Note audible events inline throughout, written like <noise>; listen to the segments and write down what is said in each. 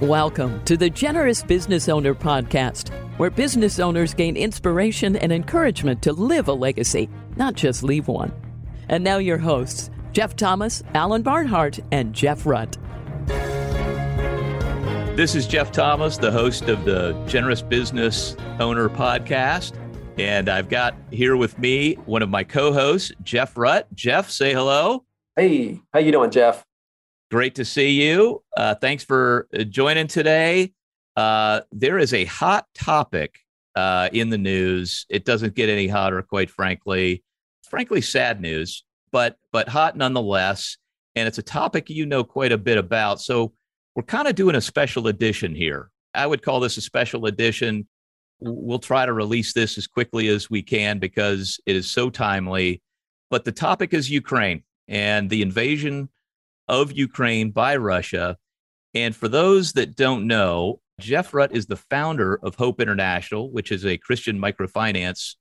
Welcome to the Generous Business Owner Podcast, where business owners gain inspiration and encouragement to live a legacy, not just leave one. And now, your hosts, Jeff Thomas, Alan Barnhart, and Jeff Rutt. This is Jeff Thomas, the host of the Generous Business Owner Podcast. And I've got here with me one of my co-hosts, Jeff Rutt. Jeff, say hello. Hey, how you doing, Jeff? Great to see you. Uh, thanks for uh, joining today. Uh, there is a hot topic uh, in the news. It doesn't get any hotter, quite frankly. Frankly, sad news, but but hot nonetheless. And it's a topic you know quite a bit about. So we're kind of doing a special edition here. I would call this a special edition. We'll try to release this as quickly as we can because it is so timely. But the topic is Ukraine and the invasion of Ukraine by Russia. And for those that don't know, Jeff Rutt is the founder of Hope International, which is a Christian microfinance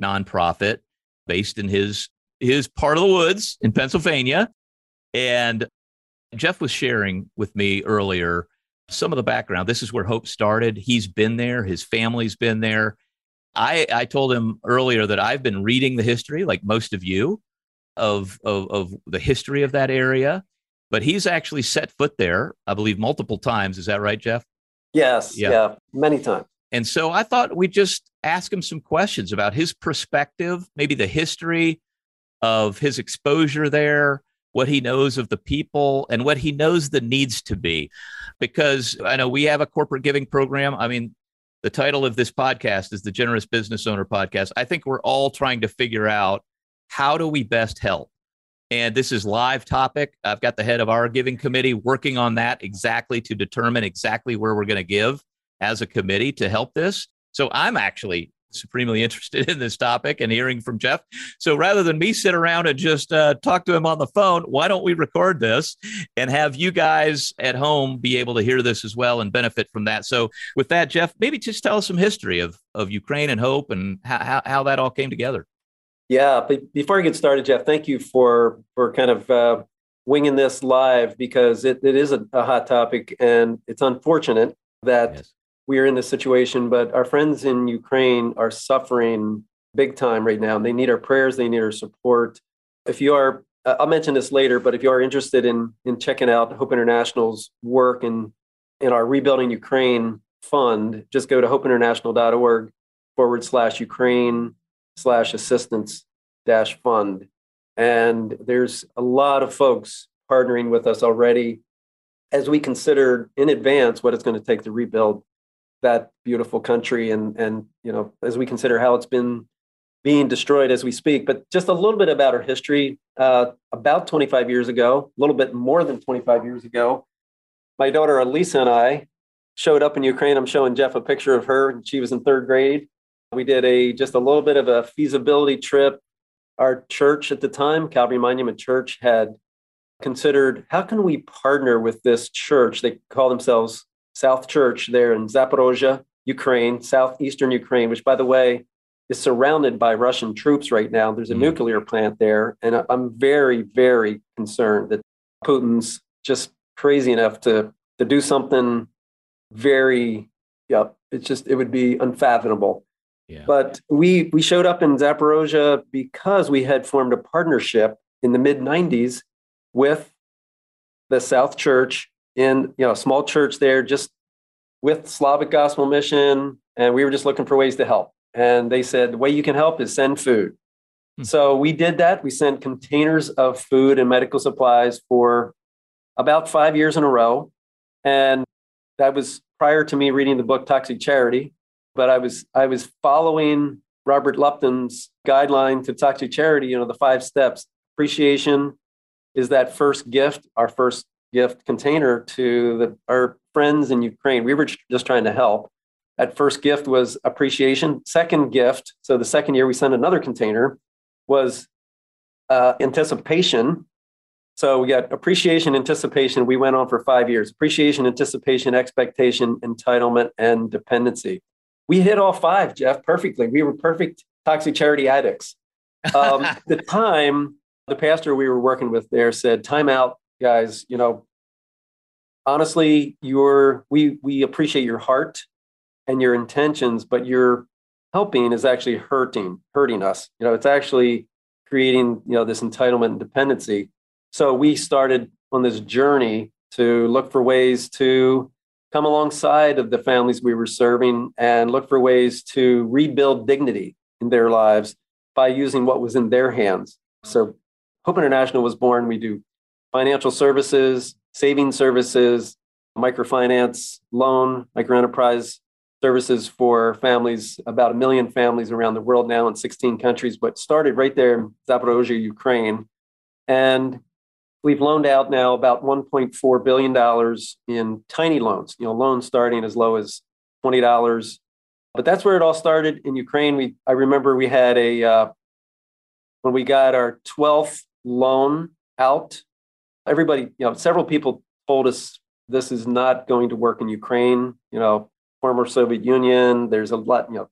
nonprofit based in his his part of the woods in Pennsylvania. And Jeff was sharing with me earlier some of the background. This is where Hope started. He's been there, his family's been there. I, I told him earlier that I've been reading the history, like most of you, of, of, of the history of that area but he's actually set foot there, I believe, multiple times. Is that right, Jeff? Yes. Yeah. yeah many times. And so I thought we'd just ask him some questions about his perspective, maybe the history of his exposure there, what he knows of the people, and what he knows the needs to be. Because I know we have a corporate giving program. I mean, the title of this podcast is the Generous Business Owner Podcast. I think we're all trying to figure out how do we best help? And this is live topic. I've got the head of our giving committee working on that exactly to determine exactly where we're going to give as a committee to help this. So I'm actually supremely <laughs> interested in this topic and hearing from Jeff. So rather than me sit around and just uh, talk to him on the phone, why don't we record this and have you guys at home be able to hear this as well and benefit from that? So with that, Jeff, maybe just tell us some history of of Ukraine and hope and how, how that all came together. Yeah, but before I get started, Jeff, thank you for for kind of uh, winging this live because it, it is a, a, hot topic and it's unfortunate that yes. we are in this situation. But our friends in Ukraine are suffering big time right now. and They need our prayers. They need our support. If you are, I'll mention this later, but if you are interested in in checking out Hope International's work in in our Rebuilding Ukraine fund, just go to hopeinternational.org forward slash Ukraine slash assistance dash fund. And there's a lot of folks partnering with us already as we consider in advance what it's going to take to rebuild that beautiful country and and you know as we consider how it's been being destroyed as we speak. But just a little bit about our history. Uh, about 25 years ago a little bit more than 25 years ago my daughter elisa and i showed up in ukraine. I'm showing jeff a picture of her. She was in third grade we did a just a little bit of a feasibility trip. Our church at the time, Calvary Monument Church, had considered how can we partner with this church? They call themselves South Church there in Zaporozhye, Ukraine, southeastern Ukraine, which, by the way, is surrounded by Russian troops right now. There's a mm. nuclear plant there. And I'm very, very concerned that Putin's just crazy enough to, to do something very, yeah, it's just, it would be unfathomable. But we we showed up in Zaporozhye because we had formed a partnership in the mid 90s with the South Church in you know a small church there just with Slavic Gospel Mission and we were just looking for ways to help. And they said the way you can help is send food. Hmm. So we did that. We sent containers of food and medical supplies for about 5 years in a row and that was prior to me reading the book Toxic Charity but I was I was following Robert Lupton's guideline to toxic charity. You know, the five steps. Appreciation is that first gift, our first gift container to the, our friends in Ukraine. We were just trying to help. That first gift was appreciation. Second gift, so the second year we sent another container, was uh, anticipation. So we got appreciation, anticipation. We went on for five years. Appreciation, anticipation, expectation, entitlement, and dependency we hit all five, Jeff, perfectly. We were perfect toxic charity addicts. Um, <laughs> the time, the pastor we were working with there said, "Time out, guys. You know, honestly, your we we appreciate your heart and your intentions, but your helping is actually hurting hurting us. You know, it's actually creating you know this entitlement and dependency. So we started on this journey to look for ways to come alongside of the families we were serving and look for ways to rebuild dignity in their lives by using what was in their hands. So Hope International was born. We do financial services, saving services, microfinance, loan, microenterprise services for families, about a million families around the world now in 16 countries, but started right there in Zaporozhye, Ukraine. And we've loaned out now about $1.4 billion in tiny loans, you know, loans starting as low as $20. But that's where it all started in Ukraine. We, I remember we had a, uh, when we got our 12th loan out, everybody, you know, several people told us this is not going to work in Ukraine. You know, former Soviet Union. There's a lot. You know,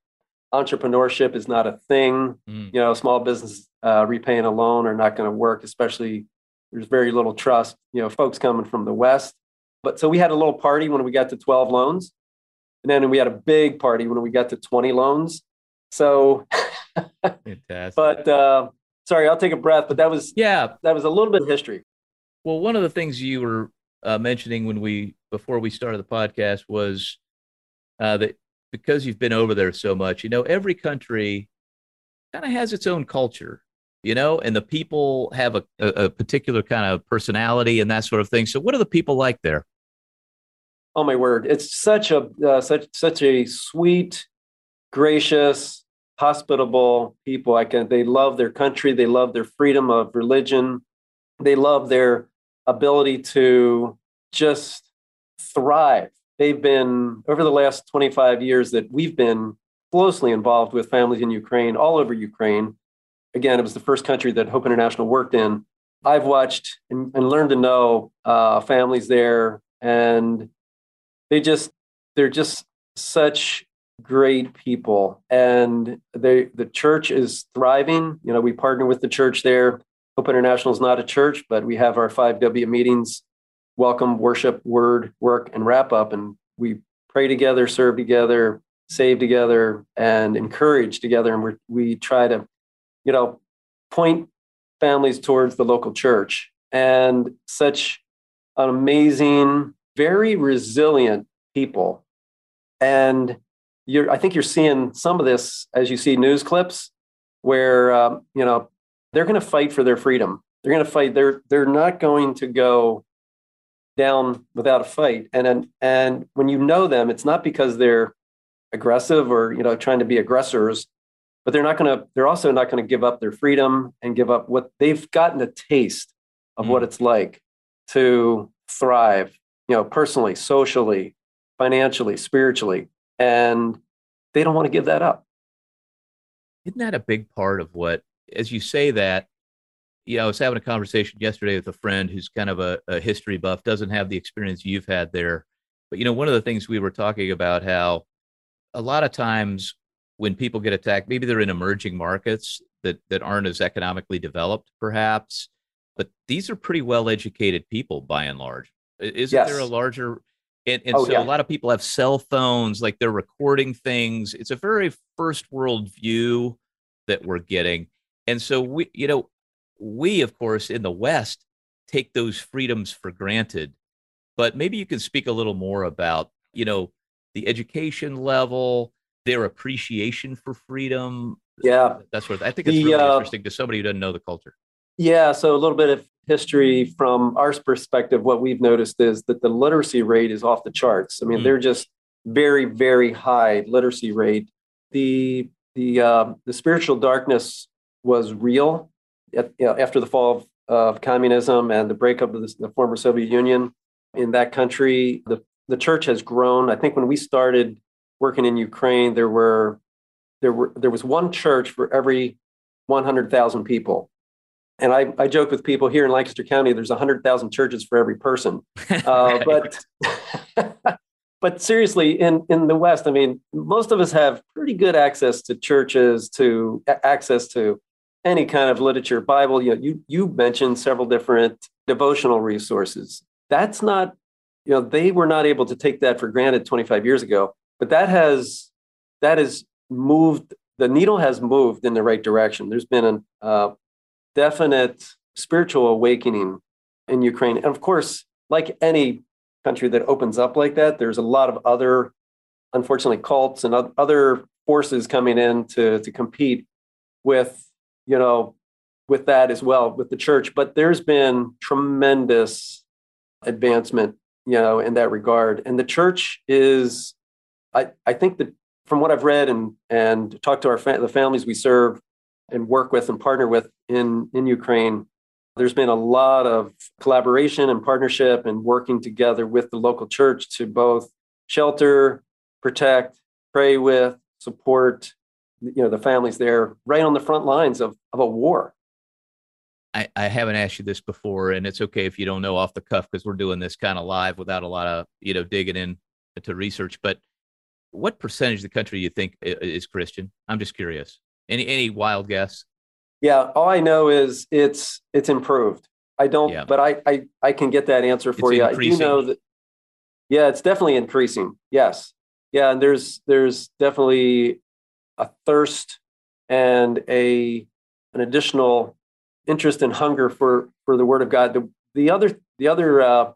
entrepreneurship is not a thing. Mm. You know, small business uh, repaying a loan are not going to work. Especially, there's very little trust. You know, folks coming from the West. But so we had a little party when we got to 12 loans, and then we had a big party when we got to 20 loans. So, <laughs> fantastic. But uh, sorry, I'll take a breath. But that was yeah, that was a little bit of history. Well, one of the things you were uh, mentioning when we before we started the podcast was uh, that because you've been over there so much, you know, every country kind of has its own culture, you know, and the people have a, a, a, particular kind of personality and that sort of thing. So, what are the people like there? Oh my word! It's such a uh, such such a sweet, gracious, hospitable people. I can. They love their country. They love their freedom of religion. They love their ability to just thrive. They've been, over the last 25 years that we've been closely involved with families in Ukraine, all over Ukraine. Again, it was the first country that Hope International worked in. I've watched and, and learned to know uh, families there, and they just, they're just such great people and they the church is thriving you know we partner with the church there Hope International is not a church, but we have our 5W meetings welcome, worship, word, work, and wrap up. And we pray together, serve together, save together, and encourage together. And we we try to, you know, point families towards the local church. And such an amazing, very resilient people. And you're, I think you're seeing some of this as you see news clips where, um, you know, they're going to fight for their freedom. They're going to fight. They're they're not going to go down without a fight. And and and when you know them, it's not because they're aggressive or you know trying to be aggressors, but they're not going to. They're also not going to give up their freedom and give up what they've gotten a taste of mm. what it's like to thrive. You know, personally, socially, financially, spiritually, and they don't want to give that up. Isn't that a big part of what as you say that, you know, I was having a conversation yesterday with a friend who's kind of a, a history buff, doesn't have the experience you've had there. But, you know, one of the things we were talking about how a lot of times when people get attacked, maybe they're in emerging markets that, that aren't as economically developed, perhaps, but these are pretty well educated people by and large. Isn't yes. there a larger and, and oh, so yeah. a lot of people have cell phones, like they're recording things. It's a very first world view that we're getting. And so we, you know, we of course in the West take those freedoms for granted. But maybe you can speak a little more about, you know, the education level, their appreciation for freedom. Yeah, that's what I think it's the, really uh, interesting to somebody who doesn't know the culture. Yeah, so a little bit of history from our perspective. What we've noticed is that the literacy rate is off the charts. I mean, mm. they're just very, very high literacy rate. The the uh, the spiritual darkness was real at, you know, after the fall of, of, communism and the breakup of the, the, former Soviet Union in that country. The, the church has grown. I think when we started working in Ukraine, there were there were there was one church for every 100,000 people. And I, I joke with people here in Lancaster County, there's 100,000 churches for every person. <laughs> Uh, but <laughs> but seriously, in, in the West, I mean, most of us have pretty good access to churches, to access to any kind of literature, Bible. You know, you you mentioned several different devotional resources. That's not you know, they were not able to take that for granted 25 years ago. But that has that has moved. The needle has moved in the right direction. There's been a uh, definite spiritual awakening in Ukraine, and of course, like any country that opens up like that, there's a lot of other, unfortunately, cults and other forces coming in to to compete with you know with that as well with the church. But there's been tremendous advancement, you know, in that regard, and the church is, I I think that from what I've read and and talked to our fa- the families we serve and work with and partner with in in Ukraine, there's been a lot of collaboration and partnership and working together with the local church to both shelter, protect, pray with, support you know the families there right on the front lines of, of a war. I, I haven't asked you this before, and it's okay if you don't know off the cuff because we're doing this kind of live without a lot of you know digging in to research. But what percentage of the country do you think is Christian? I'm just curious. Any any wild guess? Yeah, all I know is it's it's improved. I don't, yeah. but I, I I can get that answer for it's you. Increasing. I do know that. Yeah, it's definitely increasing. Yes, yeah, and there's there's definitely a thirst and a an additional interest and hunger for for the Word of God. The the other the other uh,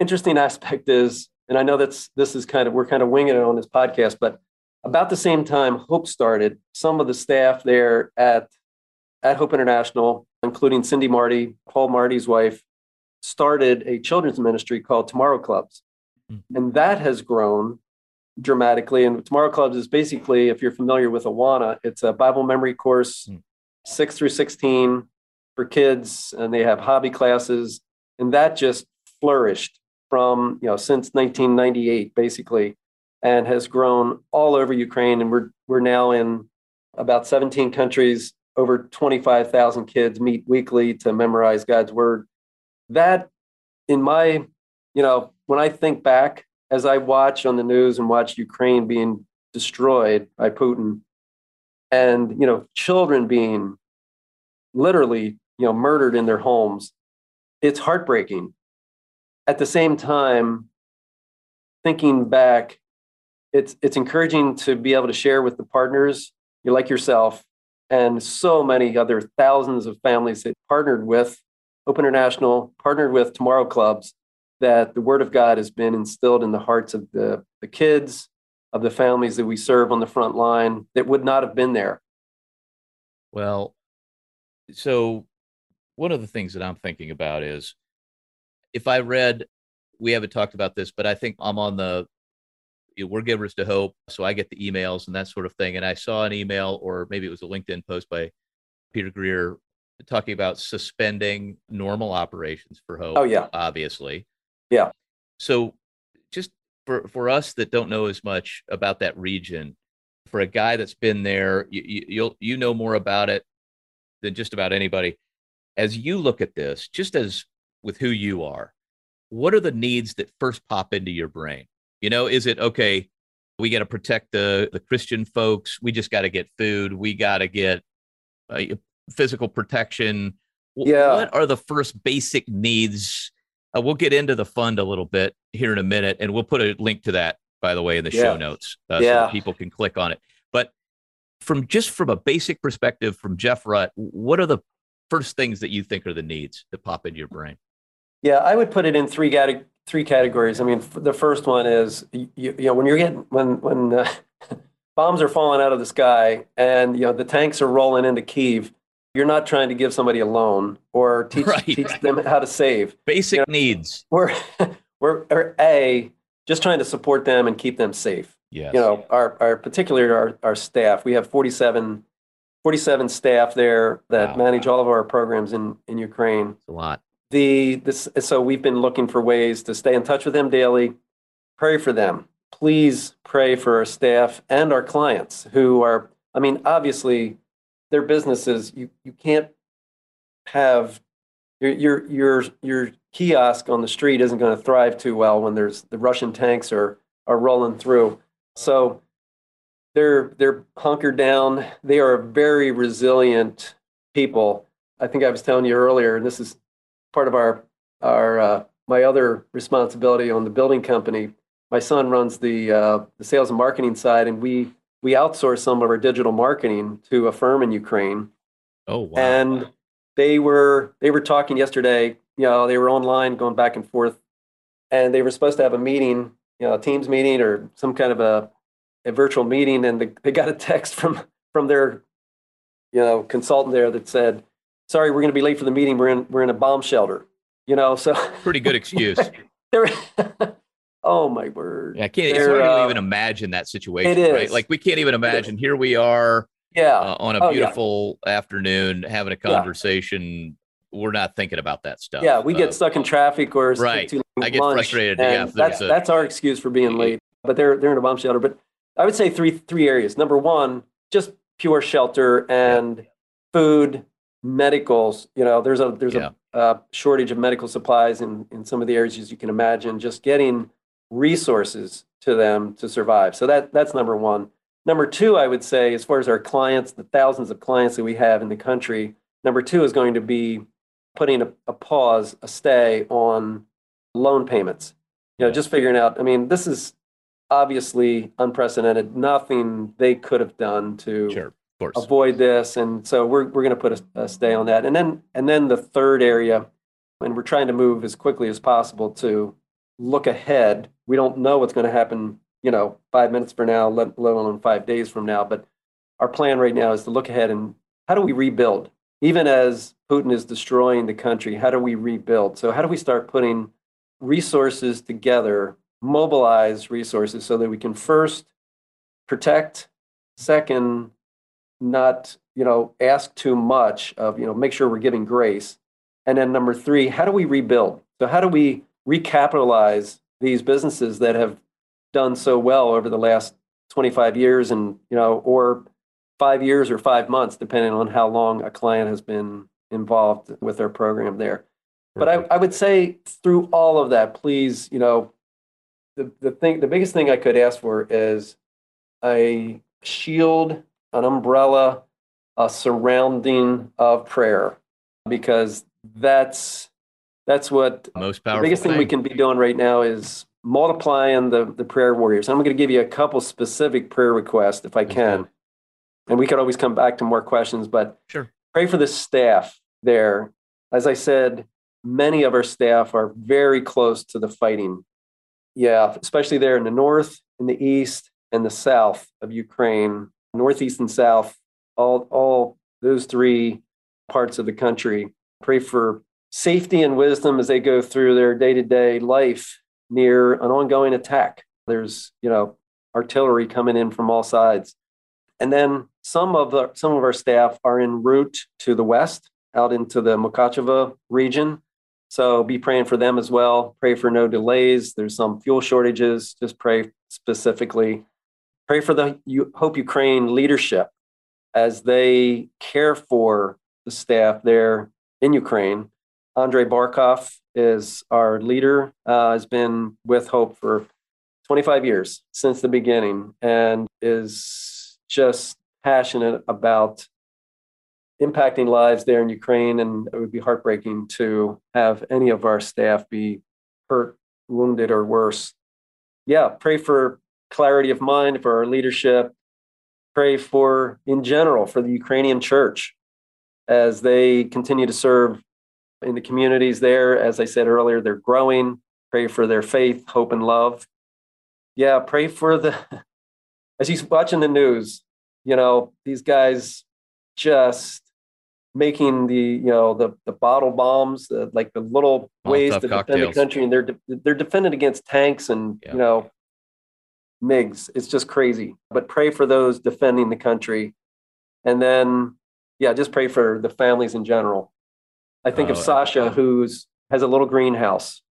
interesting <laughs> aspect is, and I know that's this is kind of we're kind of winging it on this podcast, but about the same time Hope started, some of the staff there at at Hope International, including Cindy Marty, Paul Marty's wife, started a children's ministry called Tomorrow Clubs. Mm-hmm. And that has grown dramatically. And Tomorrow Clubs is basically, if you're familiar with Awana, it's a Bible memory course, mm-hmm. six through 16 for kids, and they have hobby classes. And that just flourished from, you know, since 1998, basically, and has grown all over Ukraine. And we're, we're now in about 17 countries over 25,000 kids meet weekly to memorize God's word. That, in my, you know, when I think back as I watch on the news and watch Ukraine being destroyed by Putin and, you know, children being literally, you know, murdered in their homes, it's heartbreaking. At the same time, thinking back, it's it's encouraging to be able to share with the partners, you like yourself, and so many other thousands of families that partnered with Hope International, partnered with Tomorrow Clubs, that the Word of God has been instilled in the hearts of the, the kids, of the families that we serve on the front line that would not have been there. Well, so one of the things that I'm thinking about is if I read, we haven't talked about this, but I think I'm on the we're givers to hope. So I get the emails and that sort of thing. And I saw an email, or maybe it was a LinkedIn post by Peter Greer talking about suspending normal operations for hope. Oh, yeah. Obviously. Yeah. So just for, for us that don't know as much about that region, for a guy that's been there, you, you, you'll, you know more about it than just about anybody. As you look at this, just as with who you are, what are the needs that first pop into your brain? You know, is it okay? We got to protect the the Christian folks. We just got to get food. We got to get uh, physical protection. Yeah. What are the first basic needs? Uh, we'll get into the fund a little bit here in a minute, and we'll put a link to that, by the way, in the yeah. show notes, uh, yeah. so people can click on it. But from just from a basic perspective, from Jeff Rutt, what are the first things that you think are the needs that pop into your brain? Yeah, I would put it in three three categories. I mean, the first one is you, you know when you're getting when when uh, <laughs> bombs are falling out of the sky and you know the tanks are rolling into Kiev. You're not trying to give somebody a loan or <laughs> teach right, teach right. them how to save. Basic you know, needs. We're <laughs> we're a just trying to support them and keep them safe. Yes. You know, our our particularly our our staff. We have 47 47 staff there that wow. manage all of our programs in in Ukraine. It's a lot the this so we've been looking for ways to stay in touch with them daily pray for them. Please pray for our staff and our clients who are i mean obviously their businesses you you can't have your your your your kiosk on the street isn't going to thrive too well when there's the russian tanks are are rolling through. So they're they're hunkered down. They are very resilient people. I think i was telling you earlier and this is part of our our uh, my other responsibility on the building company, my son runs the uh, the sales and marketing side, and we we outsource some of our digital marketing to a firm in Ukraine. Oh wow! And they were they were talking yesterday. You know, they were online, going back and forth, and they were supposed to have a meeting, you know, a Teams meeting or some kind of a a virtual meeting, and the, they got a text <laughs> from from their you know consultant there that said, "Sorry, we're going to be late for the meeting. We're in we're in a bomb shelter." You know, so <laughs> pretty good excuse. <laughs> oh my word! Yeah, I can't. It's hard uh, to even imagine that situation. It is. Right? Like we can't even imagine. Here we are. Yeah. Uh, on a oh, beautiful yeah. afternoon, having a conversation. Yeah. We're not thinking about that stuff. Yeah, we get uh, stuck in traffic or right. I get frustrated. Yeah, that's a, that's our excuse for being late. But they're they're in a bomb shelter. But I would say three three areas. Number one, just pure shelter and food, medicals. You know, there's a there's yeah. a, a, shortage of medical supplies in in some of the areas as you can imagine. Just getting resources to them to survive. So that that's number one. Number two, I would say, as far as our clients, the thousands of clients that we have in the country, number two is going to be putting a, a pause, a stay on loan payments. You know, just figuring out. I mean, this is obviously unprecedented. Nothing they could have done to sure, avoid this, and so we're we're going to put a, a, stay on that. And then and then the third area, and we're trying to move as quickly as possible to look ahead. We don't know what's going to happen, you know, five minutes from now, let, let alone five days from now. But our plan right now is to look ahead and how do we rebuild? Even as Putin is destroying the country, how do we rebuild? So how do we start putting resources together mobilize resources so that we can first protect, second, not you know ask too much of you know make sure we're giving grace, and then number three, how do we rebuild? So how do we recapitalize these businesses that have done so well over the last 25 years and you know or five years or five months depending on how long a client has been involved with their program there. But I, I, would say through all of that please you know the, the thing the biggest thing I could ask for is a shield, an umbrella, a surrounding of prayer, because that's that's what most powerful. The biggest thing, thing we can be doing right now is multiplying the the prayer warriors. I'm going to give you a couple specific prayer requests if I can, okay. and we could always come back to more questions. But sure, pray for the staff there. As I said, many of our staff are very close to the fighting yeah, especially there in the north, in the east, and the south of Ukraine, northeast and south, all, all those three parts of the country. Pray for safety and wisdom as they go through their day to day life near an ongoing attack. There's, you know, artillery coming in from all sides. And then some of the some of our staff are en route to the west, out into the Mukachevo region, so be praying for them as well. Pray for no delays. There's some fuel shortages. Just pray specifically. Pray for the Hope Ukraine leadership as they care for the staff there in Ukraine. Andrei Barkov is our leader, uh, has been with Hope for 25 years since the beginning and is just passionate about impacting lives there in Ukraine. And it would be heartbreaking to have any of our staff be hurt, wounded, or worse. Yeah, pray for clarity of mind for our leadership. Pray for, in general, for the Ukrainian church as they continue to serve in the communities there. As I said earlier, they're growing. Pray for their faith, hope, and love. Yeah, pray for the, <laughs> as he's watching the news, you know, these guys just making the you know the the bottle bombs, the, like the little ways to cocktails. defend the country, and they're de- they're defended against tanks and yeah. you know MiGs. It's just crazy. But pray for those defending the country, and then yeah, just pray for the families in general. I think oh, of Sasha, who's has a little greenhouse,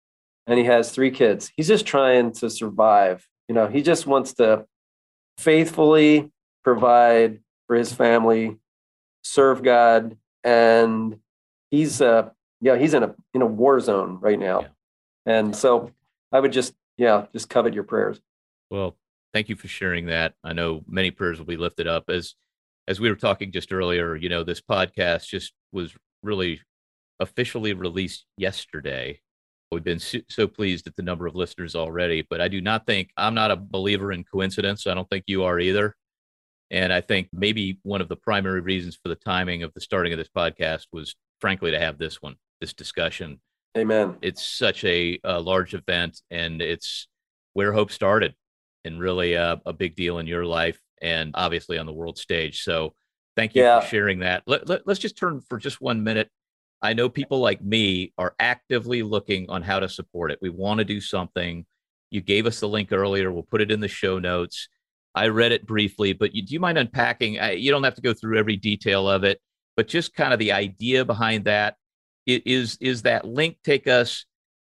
and he has three kids. He's just trying to survive. You know, he just wants to faithfully provide for his family, serve God, and he's uh yeah he's in a in a war zone right now yeah. and so i would just yeah just covet your prayers well thank you for sharing that i know many prayers will be lifted up as as we were talking just earlier you know this podcast just was really officially released yesterday We've been so pleased at the number of listeners already, but I do not think I'm not a believer in coincidence. I don't think you are either. And I think maybe one of the primary reasons for the timing of the starting of this podcast was, frankly, to have this one, this discussion. Amen. It's such a, a large event, and it's where hope started, and really a, a, big deal in your life, and obviously on the world stage. So, thank you yeah. for sharing that. Let, let, let's just turn for just one minute I know people like me are actively looking on how to support it. We want to do something. You gave us the link earlier. We'll put it in the show notes. I read it briefly, but you, do you mind unpacking? I, you don't have to go through every detail of it, but just kind of the idea behind that. Is is that link take us?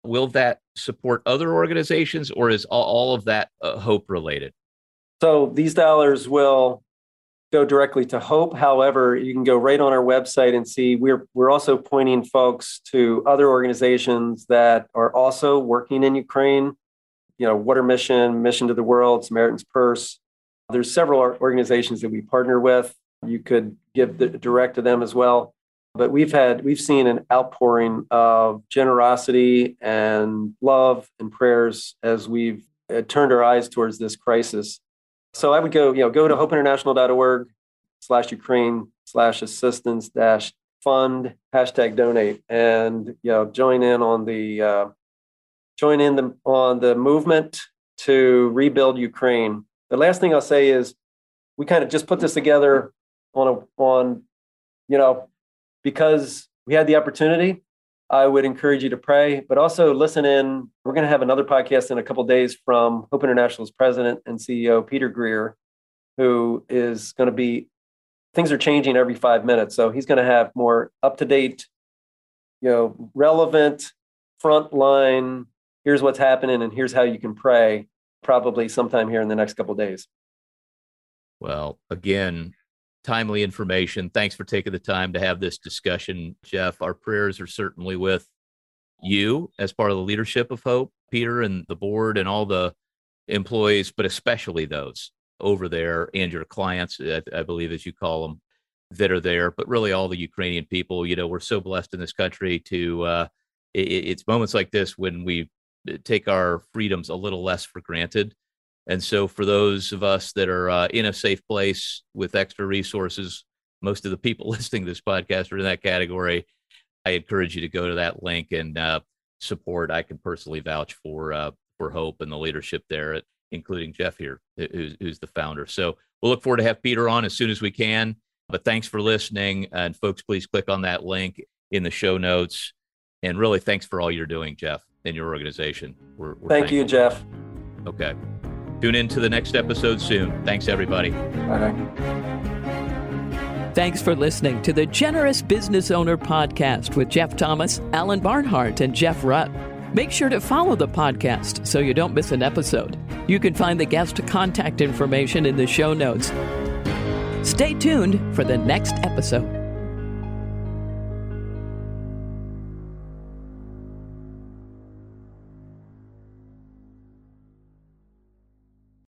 Will that support other organizations, or is all, of that uh, hope related? So these dollars will go directly to Hope. However, you can go right on our website and see we're we're also pointing folks to other organizations that are also working in Ukraine. You know, Water Mission, Mission to the World, Samaritan's Purse. There's several organizations that we partner with. You could give the direct to them as well. But we've had we've seen an outpouring of generosity and love and prayers as we've uh, turned our eyes towards this crisis. So I would go, you know, go to hopeinternational.org slash Ukraine slash assistance dash fund hashtag donate and you know join in on the uh, join in the, on the movement to rebuild Ukraine. The last thing I'll say is we kind of just put this together on a on you know because we had the opportunity I would encourage you to pray, but also listen in. We're going to have another podcast in a couple days from Hope International's president and CEO, Peter Greer, who is going to be, things are changing every five minutes. So he's going to have more up to date, you know, relevant, front line, here's what's happening and here's how you can pray, probably sometime here in the next couple days. Well, again, timely information. Thanks for taking the time to have this discussion, Jeff. Our prayers are certainly with you as part of the leadership of Hope, Peter, and the board and all the employees, but especially those over there and your clients, I, I believe, as you call them, that are there, but really all the Ukrainian people. You know, we're so blessed in this country to, uh, it, it's moments like this when we take our freedoms a little less for granted and so, for those of us that are uh, in a safe place with extra resources, most of the people <laughs> listening to this podcast are in that category. I encourage you to go to that link and uh, support. I can personally vouch for uh, for Hope and the leadership there, including Jeff here, who's, who's the founder. So we'll look forward to have Peter on as soon as we can. But thanks for listening, and folks, please click on that link in the show notes. And really, thanks for all you're doing, Jeff, and your organization. We're, we're Thank thankful. you, Jeff. Okay. Tune in to the next episode soon. Thanks, everybody. Bye. Thanks for listening to the Generous Business Owner Podcast with Jeff Thomas, Alan Barnhart, and Jeff Rutt. Make sure to follow the podcast so you don't miss an episode. You can find the guest contact information in the show notes. Stay tuned for the next episode.